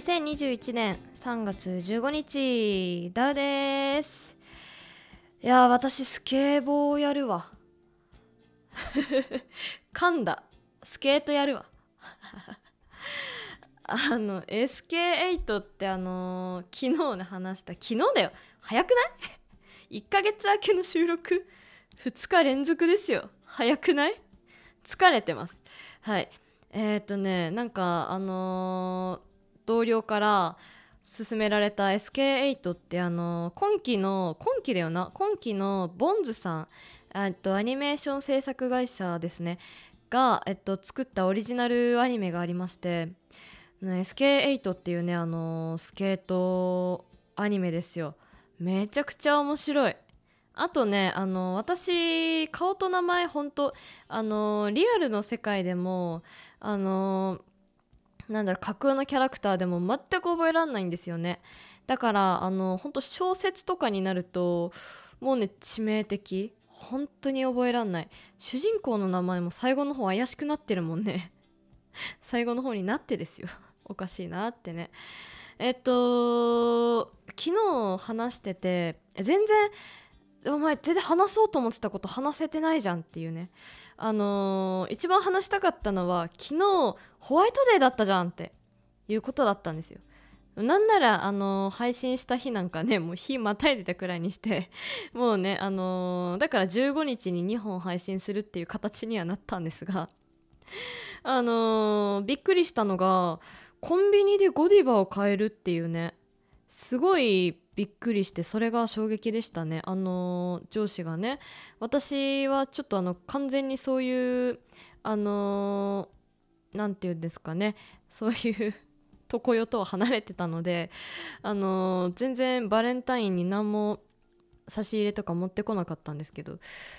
2021年3月15日ダウです。いや私スケボーやるわ。噛んだ。スケートやるわ。あの SK8 ってあのー昨日ね話した昨日だよ。早くない？1ヶ月明けの収録？2日連続ですよ。早くない？疲れてます。はい。えっ、ー、とねなんかあのー同僚から勧められた SK8 ってあの今期の今期だよな？今期のボンズさんえっとアニメーション制作会社ですね。が、えっと、作ったオリジナルアニメがありまして SK8 っていうねあのスケートアニメですよ。めちゃくちゃ面白い。あとねあの私顔と名前ほんとあのリアルの世界でもあのなんだろ架空のキャラクターでも全く覚えられないんですよね。だからあの本当小説とかになるともうね致命的。本当に覚えらんない。主人公の名前も最後の方怪しくなってるもんね。最後の方になってですよ。おかしいなってね。えっと昨日話してて全然お前全然話そうと思ってたこと話せてないじゃんっていうね。あのー一番話したかったのは昨日ホワイトデーだったじゃんっていうことだったんですよ。なんなら、あのー配信した日なんかねもう日またいでたくらいにして もうねあのーだから15日に2本配信するっていう形にはなったんですがあのーびっくりしたのがコンビニでゴディバを買えるっていうね。すごいびっくりしてそれが衝撃でしたね。あの上司がね。私はちょっとあの完全にそういうあのなんて言うんですかね。そういう 常世とは離れてたのであの全然バレンタインに何も差し入れとか持ってこなかったんですけど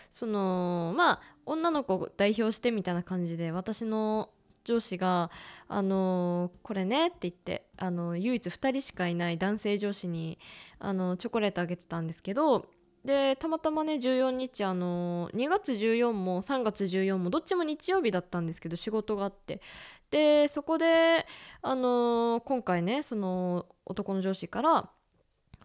そのまあ女の子代表してみたいな感じで私の上司が「あのこれね」って言ってあの唯一2人しかいない男性上司にあのチョコレートあげてたんですけどでたまたまね14日あの2月14も3月14もどっちも日曜日だったんですけど仕事があって。でそこであの今回ねその男の上司から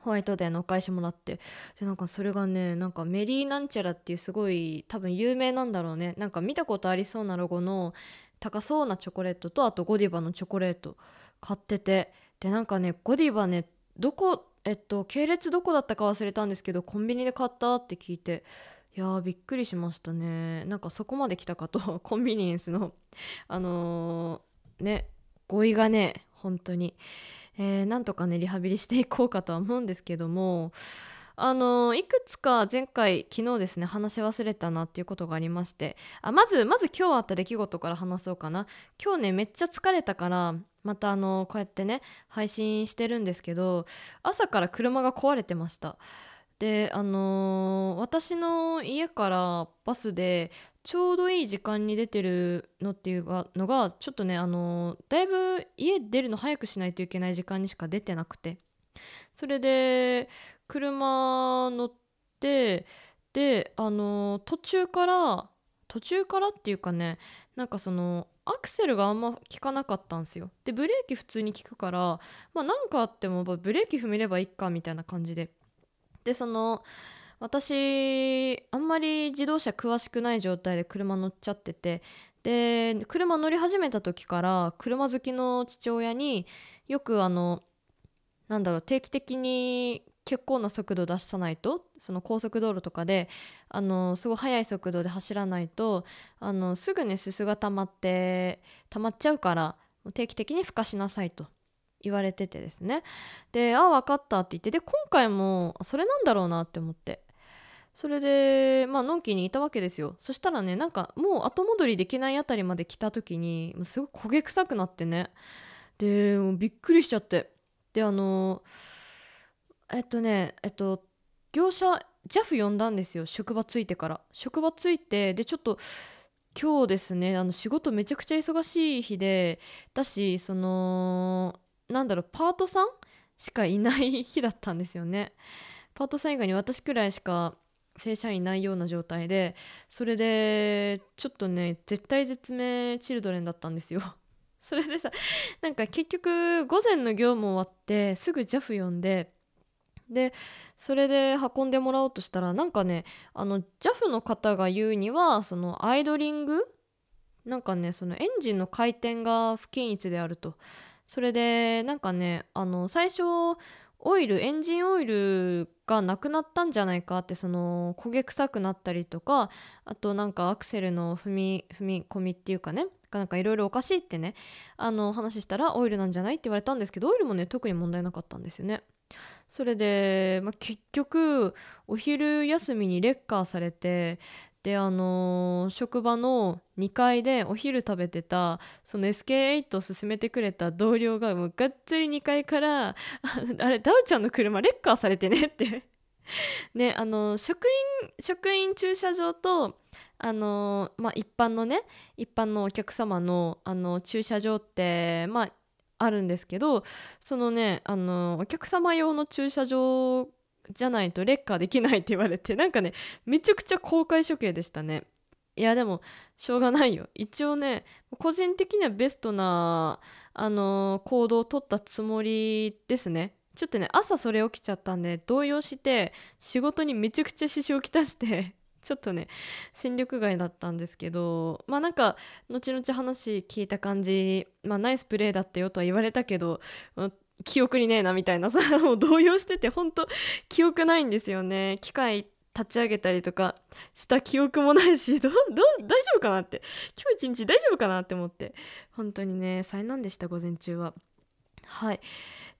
ホワイトデーのお返しもらってでなんかそれがねなんかメリーなんちゃらっていうすごい多分有名なんだろうね。なんか見たことありそうなロゴの高そうなチョコレートとあとゴディバのチョコレート買ってて。でなんかねゴディバねどこえっと系列どこだったか忘れたんですけどコンビニで買ったって聞いていやーびっくりしましたね。なんかそこまで来たかと コンビニエンスのあのーね語彙がね本当に、えーなんとかねリハビリしていこうかとは思うんですけどもあのいくつか前回昨日ですね話し忘れたなっていうことがありまして。あまずまず今日あった出来事から話そうかな。今日ねめっちゃ疲れたからまたあのこうやってね配信してるんですけど朝から車が壊れてました。であのー私の家からバスでちょうどいい時間に出てるのっていうのがちょっとねあのだいぶ家出るの早くしないといけない時間にしか出てなくて。それで車乗ってであの途中から途中からっていうかねなんかそのアクセルがあんま効かなかったんですよ。でブレーキ普通に効くからまあ何かあってもブレーキ踏めればいいかみたいな感じで。でその私あんまり自動車詳しくない状態で車乗っちゃっててで車乗り始めた時から車好きの父親によくあのなんだろう定期的に結構な速度出さないとその高速道路とかであのすごい速い速度で走らないとあのすぐねすすが溜まって溜まっちゃうから定期的に孵化しなさいと言われててですね。で「ああ分かった」って言ってで今回もそれなんだろうなって思って。それでまあのんきにいたわけですよ。そしたらねなんかもう後戻りできないあたりまで来た時にすごい焦げ臭くなってね。でもうびっくりしちゃって。であのえっとねえっと業者 JAF 呼んだんですよ。職場ついてから。職場ついてでちょっと今日ですねあの仕事めちゃくちゃ忙しい日でだしそのなんだろうパートさんしかいない日だったんですよね。パートさん以外に私くらいしか正社員ないような状態でそれでちょっとね絶対絶命チルドレンだったんですよ。それでさなんか結局午前の業務終わってすぐ JAF 呼んででそれで運んでもらおうとしたらなんかねあの JAF の方が言うにはそのアイドリング？なんかねそのエンジンの回転が不均一であるとそれでなんかねあの最初オイルエンジンオイルがなくなったんじゃないかってその焦げ臭くなったりとかあとなんかアクセルの踏み踏み込みっていうかねなんかいろいろおかしいってねあの話したらオイルなんじゃないって言われたんですけどオイルもね特に問題なかったんですよね。それで、まあ、結局お昼休みにレッカーされてであのー職場の2階でお昼食べてたその SK8 を勧めてくれた同僚がもうがっつり2階から あれダウちゃんの車レッカーされてねって。ねあの職員職員駐車場とあのまあ一般のね一般のお客様のあの駐車場ってまああるんですけどそのねあのお客様用の駐車場じゃないとレッカーできないって言われて なんかねめちゃくちゃ公開処刑でしたね。いやでもしょうがないよ。一応ね個人的にはベストなあの行動を取ったつもりですね。ちょっとね朝それ起きちゃったんで動揺して仕事にめちゃくちゃ支障をきたして。ちょっとね戦力外だったんですけどまあなんか後々話聞いた感じまあナイスプレーだったよとは言われたけど記憶にねえなみたいなさ もう動揺しててほんと記憶ないんですよね。機械立ち上げたりとかした記憶もないしどうどう大丈夫かなって。今日一日大丈夫かなって思って。本当にね災難でした午前中は。はい。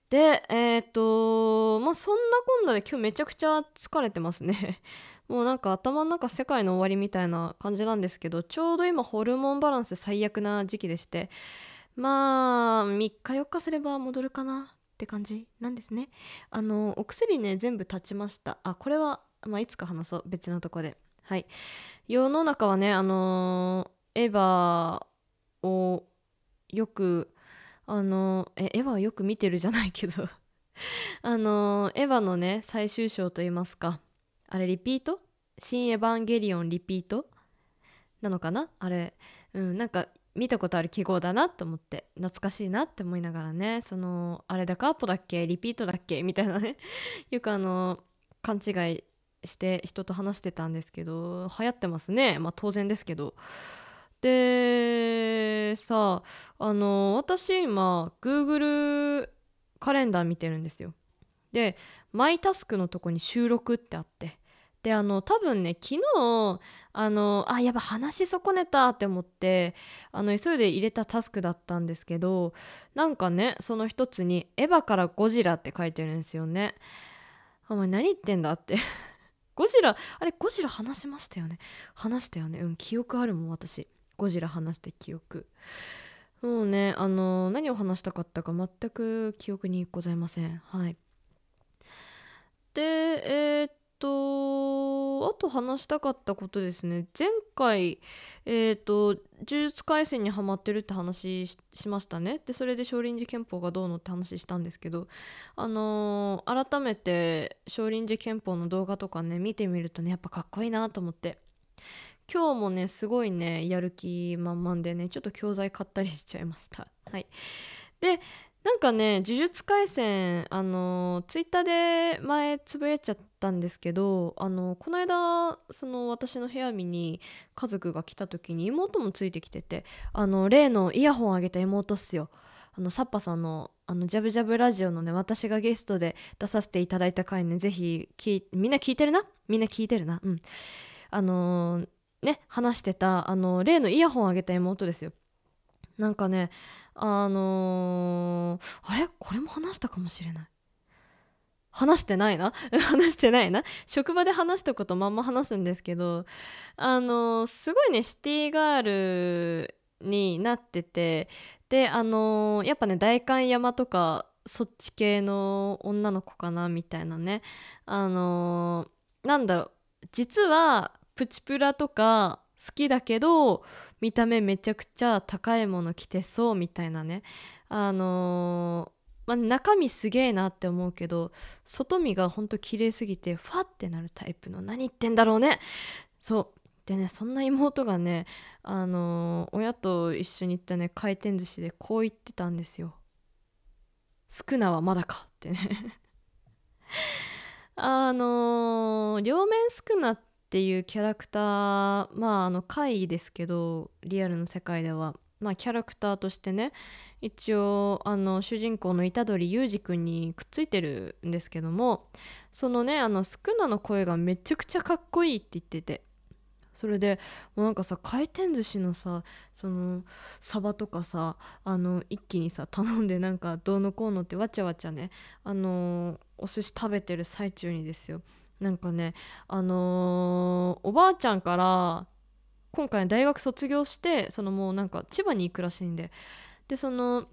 でえっ、とまあそんなこんなで今日めちゃくちゃ疲れてますね。もうなんか頭の中世界の終わりみたいな感じなんですけどちょうど今ホルモンバランス最悪な時期でしてまあ3日4日すれば戻るかなって感じなんですね。あのお薬ね全部立ちました。あこれは、まあ、いつか話そう。別のとこで。はい。世の中はねあのエヴァをよくあのえエヴァをよく見てるじゃないけど。あのエヴァのね最終章といいますか。あれリピート？新エヴァンゲリオンリピート？なのかな？あれ。うんなんか見たことある記号だなと思って。懐かしいなって思いながらね。そのあれだかアポだっけ？リピートだっけ？みたいなね。よくあの勘違いして人と話してたんですけど流行ってますね。まあ当然ですけど。でさあの私今 Google カレンダー見てるんですよ。でマイタスクのとこに収録ってあって。であの多分ね昨日あのあやば話し損ねたって思ってあの急いで入れたタスクだったんですけどなんかねその一つに「エヴァからゴジラ」って書いてるんですよね。お前何言ってんだって。ゴジラあれゴジラ話しましたよね。話したよね。うん記憶あるもん私。ゴジラ話して記憶。もうねあの何を話したかったか全く記憶にございません。はい。でえーっとあと話したかったことですね。前回えーっと呪術廻戦にハマってるって話ししましたね。でそれで少林寺拳法がどうのって話したんですけどあのー改めて少林寺拳法の動画とかね見てみるとねやっぱかっこいいなと思って。今日もねすごいねやる気満々でねちょっと教材買ったりしちゃいました。はい。でなんかね呪術廻戦あのツイッターで前つぶやいちゃったんですけどあのこの間その私の部屋見に家族が来た時に妹もついてきててあの例のイヤホンあげた妹っすよ。あのサッパさんのあのジャブジャブラジオのね私がゲストで出させていただいた回ねぜひみんな聞いてるな？みんな聞いてるな？うん。あのーね話してたあの例のイヤホンあげた妹ですよ。なんかねあのーあれ？これも話したかもしれない。話してないな？話してないな？職場で話したことまんま話すんですけどあのーすごいねシティガールになっててであのーやっぱね代官山とかそっち系の女の子かなみたいなね。あのーなんだろう実はプチプラとか好きだけど見た目めちゃくちゃ高いもの着てそうみたいなね。あのーまあ、中身すげえなって思うけど外見がほんと綺麗すぎてファってなるタイプの何言ってんだろうね。そう。でねそんな妹がねあの親と一緒に行ったね回転寿司でこう言ってたんですよ「少なはまだか」ってね。あの両面少なっっていうキャラクターまああの怪異ですけどリアルの世界では。まあキャラクターとしてね一応あの主人公の虎杖裕二君にくっついてるんですけどもそのねあのスクナの声がめちゃくちゃかっこいいって言ってて。それでもうなんかさ回転寿司のさそのサバとかさあの一気にさ頼んでなんかどうのこうのってわちゃわちゃねあのお寿司食べてる最中にですよ。なんかねあのー、おばあちゃんから今回大学卒業してそのもうなんか千葉に行くらしいんで。でその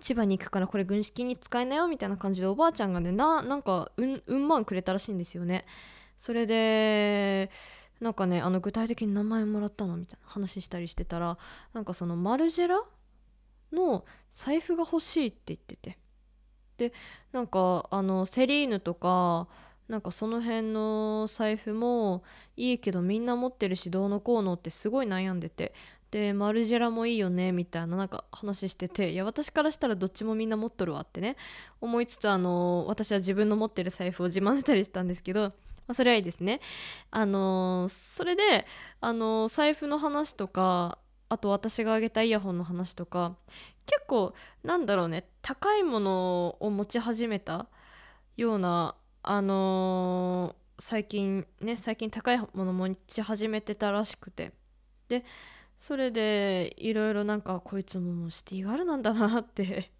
千葉に行くからこれ軍資金に使えなよみたいな感じでおばあちゃんがねななんかうんうんまんくれたらしいんですよね。それでなんかねあの具体的に名前もらったのみたいな話したりしてたらなんかそのマルジェラの財布が欲しいって言ってて。でなんかあのセリーヌとかなんかその辺の財布もいいけどみんな持ってるしどうのこうのってすごい悩んでてでマルジェラもいいよねみたいななんか話してていや私からしたらどっちもみんな持っとるわってね思いつつあの私は自分の持ってる財布を自慢したりしたんですけどまあ、それはいいですね。あの、それで、あの、財布の話とかあと私があげたイヤホンの話とか結構なんだろうね高いものを持ち始めたようなあのー、最近ね最近高いもの持ち始めてたらしくて。でそれでいろいろなんかこいつももうシティガールなんだなって。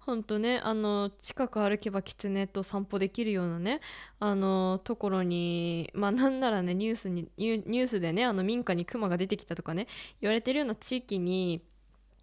ほんとねあの近く歩けばキツネと散歩できるようなねあのところにまあなんならねニュースにニュースでねあの民家にクマが出てきたとかね言われてるような地域に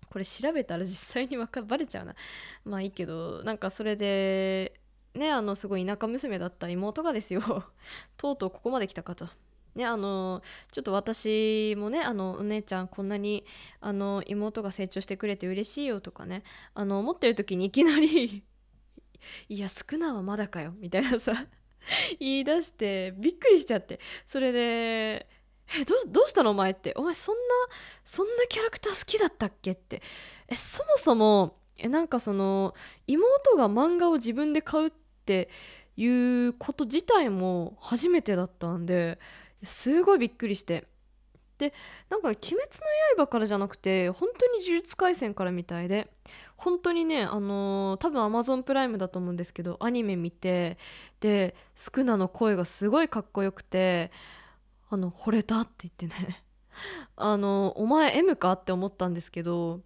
これ調べたら実際にわかバレちゃうな。まあいいけどなんかそれでねあのすごい田舎娘だった妹がですよ。とうとうここまで来たかと。ねあのちょっと私もねあのお姉ちゃんこんなにあの妹が成長してくれて嬉しいよとかねあの思ってる時にいきなり いや少なはまだかよみたいなさ 言い出してびっくりしちゃって。それでえどどうしたのお前って。お前そんなそんなキャラクター好きだったっけって。えそもそもえなんかその妹が漫画を自分で買うっていうこと自体も初めてだったんですごいびっくりして。でなんか「鬼滅の刃」からじゃなくて本当に呪術廻戦からみたいで本当にねあのー、多分 Amazon プライムだと思うんですけどアニメ見てでスクナの声がすごいかっこよくてあの惚れたって言ってね。あのお前 M かって思ったんですけど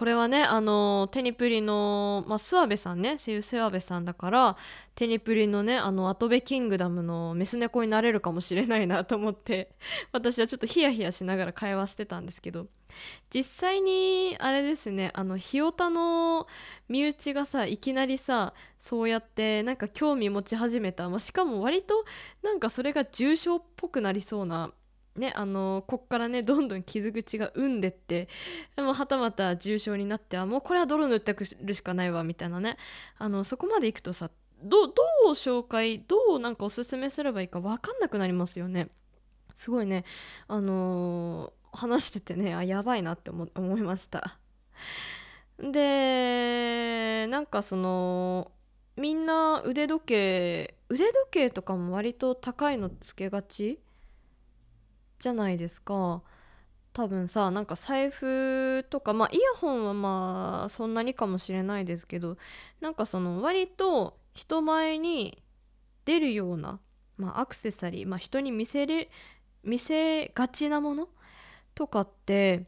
これはねあのテニプリの、まあ、諏訪部さんね声優諏訪部さんだからテニプリのねあのアトベキングダムのメス猫になれるかもしれないなと思って 私はちょっとヒヤヒヤしながら会話してたんですけど実際にあれですねあのひよたの身内がさいきなりさそうやってなんか興味持ち始めた、まあ、しかも割となんかそれが重症っぽくなりそうなねあのこっからねどんどん傷口が生んでってでもはたまた重症になってあもうこれは泥塗ってくるしかないわみたいなね。あのそこまでいくとさどどう紹介どうなんかおすすめすればいいか分かんなくなりますよね。すごいねあのー、話しててねあやばいなって思思いました。でなんかそのみんな腕時計腕時計とかも割と高いのつけがち？じゃないですか多分さなんか財布とかまあイヤホンはまあそんなにかもしれないですけどなんかその割と人前に出るような、まあ、アクセサリー、まあ、人に見せる見せがちなものとかって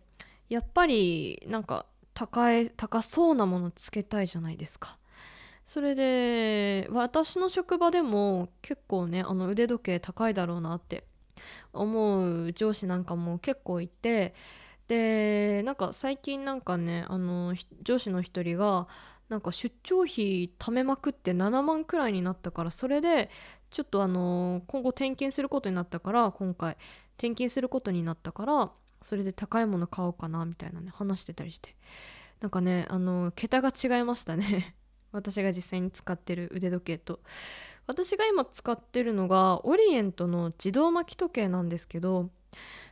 やっぱりなんか高い高そうなものつけたいじゃないですか。それで私の職場でも結構ねあの腕時計高いだろうなって思う上司なんかも結構いてでなんか最近なんかねあの上司の一人がなんか出張費貯めまくって7万くらいになったからそれでちょっとあの今後転勤することになったから今回転勤することになったからそれで高いもの買おうかなみたいなね話してたりして。なんかねあの桁が違いましたね。私が実際に使ってる腕時計と。私が今使ってるのがオリエントの自動巻き時計なんですけど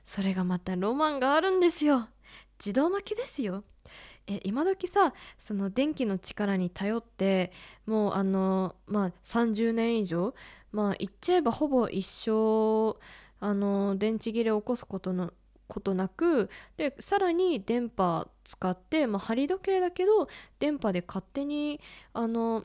それがまたロマンがあるんですよ。自動巻きですよ。え今時さその電気の力に頼ってもうあのまあ30年以上まあ言っちゃえばほぼ一生あの電池切れを起こすことのことなくでさらに電波使って、まあ、針時計だけど電波で勝手にあの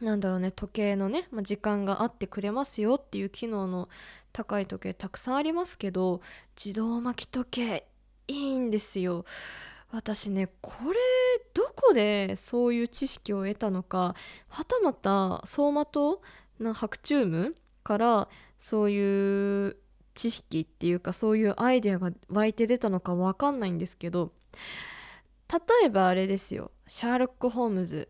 なんだろうね時計のね、まあ、時間があってくれますよっていう機能の高い時計たくさんありますけど自動巻き時計いいんですよ。私ねこれどこでそういう知識を得たのかはたまた走馬灯な白チュームからそういう知識っていうかそういうアイデアが湧いて出たのか分かんないんですけど例えばあれですよシャーロック・ホームズ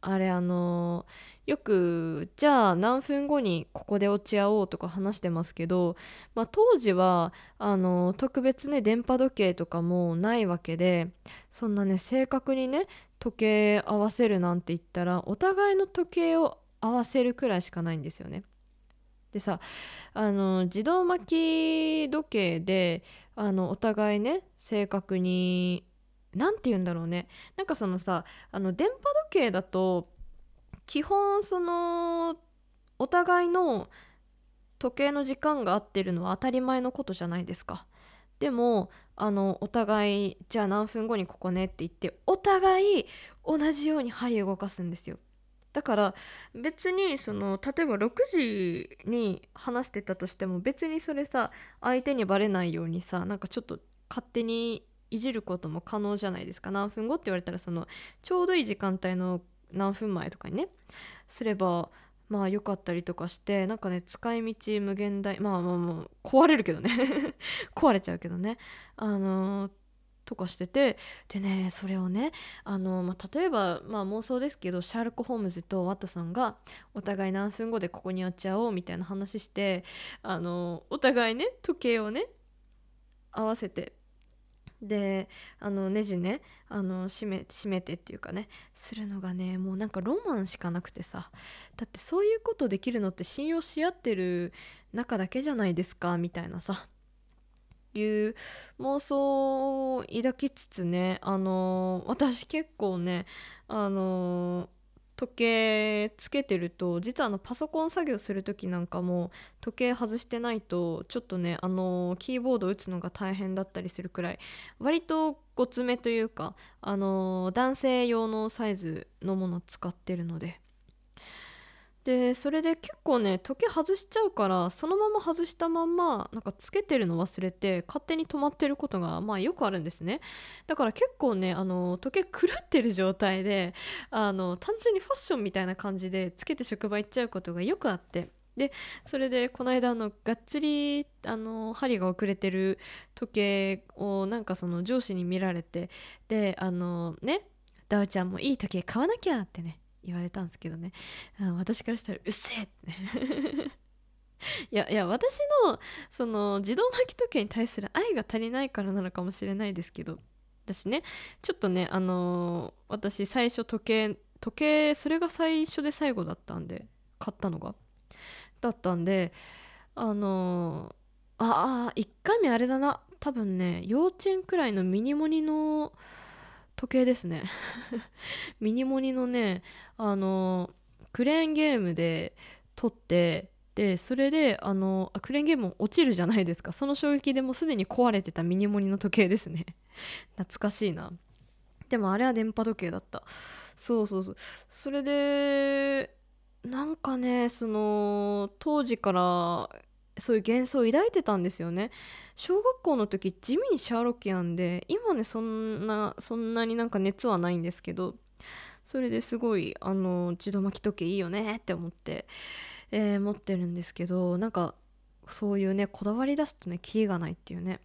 あれあのよくじゃあ何分後にここで落ち合おうとか話してますけど、まあ、当時はあの特別ね電波時計とかもないわけでそんなね正確にね時計合わせるなんて言ったらお互いの時計を合わせるくらいしかないんですよね。でさあの自動巻き時計であのお互いね正確に何て言うんだろうねなんかそのさあの電波時計だと基本そのお互いの時計の時間が合ってるのは当たり前のことじゃないですか。でもあのお互いじゃあ何分後にここねって言ってお互い同じように針動かすんですよ。だから別にその例えば6時に話してたとしても別にそれさ相手にバレないようにさなんかちょっと勝手にいじることも可能じゃないですか。何分後って言われたらそのちょうどいい時間帯の何分前とかにね。すればまあ良かったりとかしてなんかね使い道無限大まあまあまあ壊れるけどね。壊れちゃうけどね。あのーとかしてて。でねそれをねあの、まあ、例えば、まあ、妄想ですけどシャーロック・ホームズとワットさんがお互い何分後でここにやっちゃおうみたいな話してあのお互いね時計をね合わせてであのネジねあの閉め閉めてっていうかねするのがねもうなんかロマンしかなくてさ。だってそういうことできるのって信用し合ってる中だけじゃないですかみたいなさ。いう妄想を抱きつつねあの私結構ねあの時計つけてると実はあのパソコン作業する時なんかも時計外してないとちょっとねあのキーボード打つのが大変だったりするくらい割とごつめというかあの男性用のサイズのもの使ってるので。でそれで結構ね時計外しちゃうからそのまま外したまんまなんかつけてるの忘れて勝手に止まってることがまあよくあるんですね。だから結構ねあの時計狂ってる状態であの単純にファッションみたいな感じでつけて職場行っちゃうことがよくあって。でそれでこの間のがっつりあの針が遅れてる時計をなんかその上司に見られてであのねダウちゃんもいい時計買わなきゃってね言われたんですけどね、私からしたらうっせえって。いやいや私のその自動巻き時計に対する愛が足りないからなのかもしれないですけど私ねちょっとねあのー、私最初時計時計それが最初で最後だったんで買ったのが。だったんであのー、ああ1回目あれだな。多分ね幼稚園くらいのミニモニの時計ですね。ミニモニのねあのクレーンゲームで撮ってでそれであのクレーンゲーム落ちるじゃないですか。その衝撃でもうすでに壊れてたミニモニの時計ですね。懐かしいな。でもあれは電波時計だった。そうそうそう。それでなんかねその当時からそういう幻想を抱いてたんですよね。小学校の時地味にシャーロキアンで今ねそんなそんなになんか熱はないんですけどそれですごいあの自動巻き時計いいよねって思って、えー、持ってるんですけどなんかそういうねこだわり出すとねキリがないっていうね。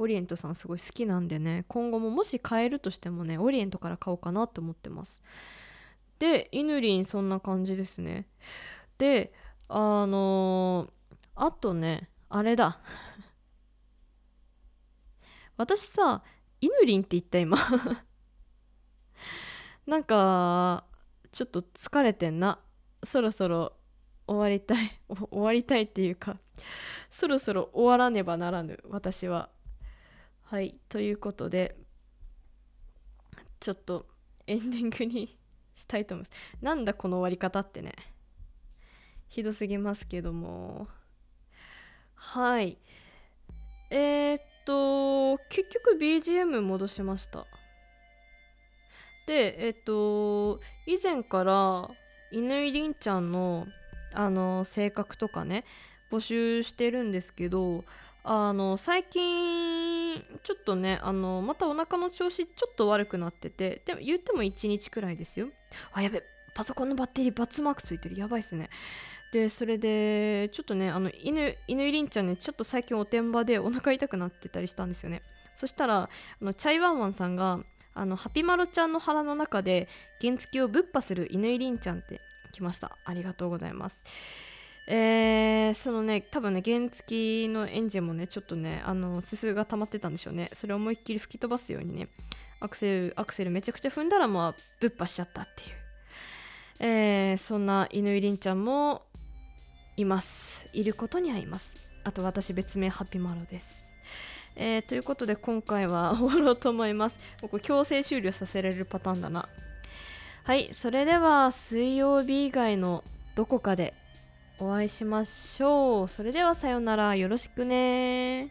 オリエントさんすごい好きなんでね今後ももし買えるとしてもねオリエントから買おうかなって思ってます。でイヌリンそんな感じですね。であのーあとねあれだ。私さイヌリンって言った今。なんかちょっと疲れてんな。そろそろ終わりたい。終わりたいっていうかそろそろ終わらねばならぬ私は。はいということでちょっとエンディングにしたいと思います。なんだこの終わり方ってね。ひどすぎますけども。はい。えー、っと結局 BGM 戻しました。でえー、っと以前から犬井凛ちゃんのあの性格とかね募集してるんですけどあの最近ちょっとねあのまたお腹の調子ちょっと悪くなっててでも言っても1日くらいですよ。あやべパソコンのバッテリーバツマークついてる。やばいっすね。でそれでちょっとねあの犬犬りんちゃんねちょっと最近おてんばでお腹痛くなってたりしたんですよね。そしたらあのチャイワンワンさんがあのハピマロちゃんの腹の中で原付をぶっ破する犬りんちゃんって来ました。ありがとうございます。えー、そのね多分ね原付のエンジンもねちょっとねあのすすが溜まってたんでしょうね。それを思いっきり吹き飛ばすようにねアクセルアクセルめちゃくちゃ踏んだらまあぶっ破しちゃったっていう、えー、そんな犬井凛ちゃんもいます。いることにはいます。あと私別名ハピマロです。えー、ということで今回は 終わろうと思います。ここ強制終了させられるパターンだな。はいそれでは水曜日以外のどこかでお会いしましょう。それではさようなら。よろしくね。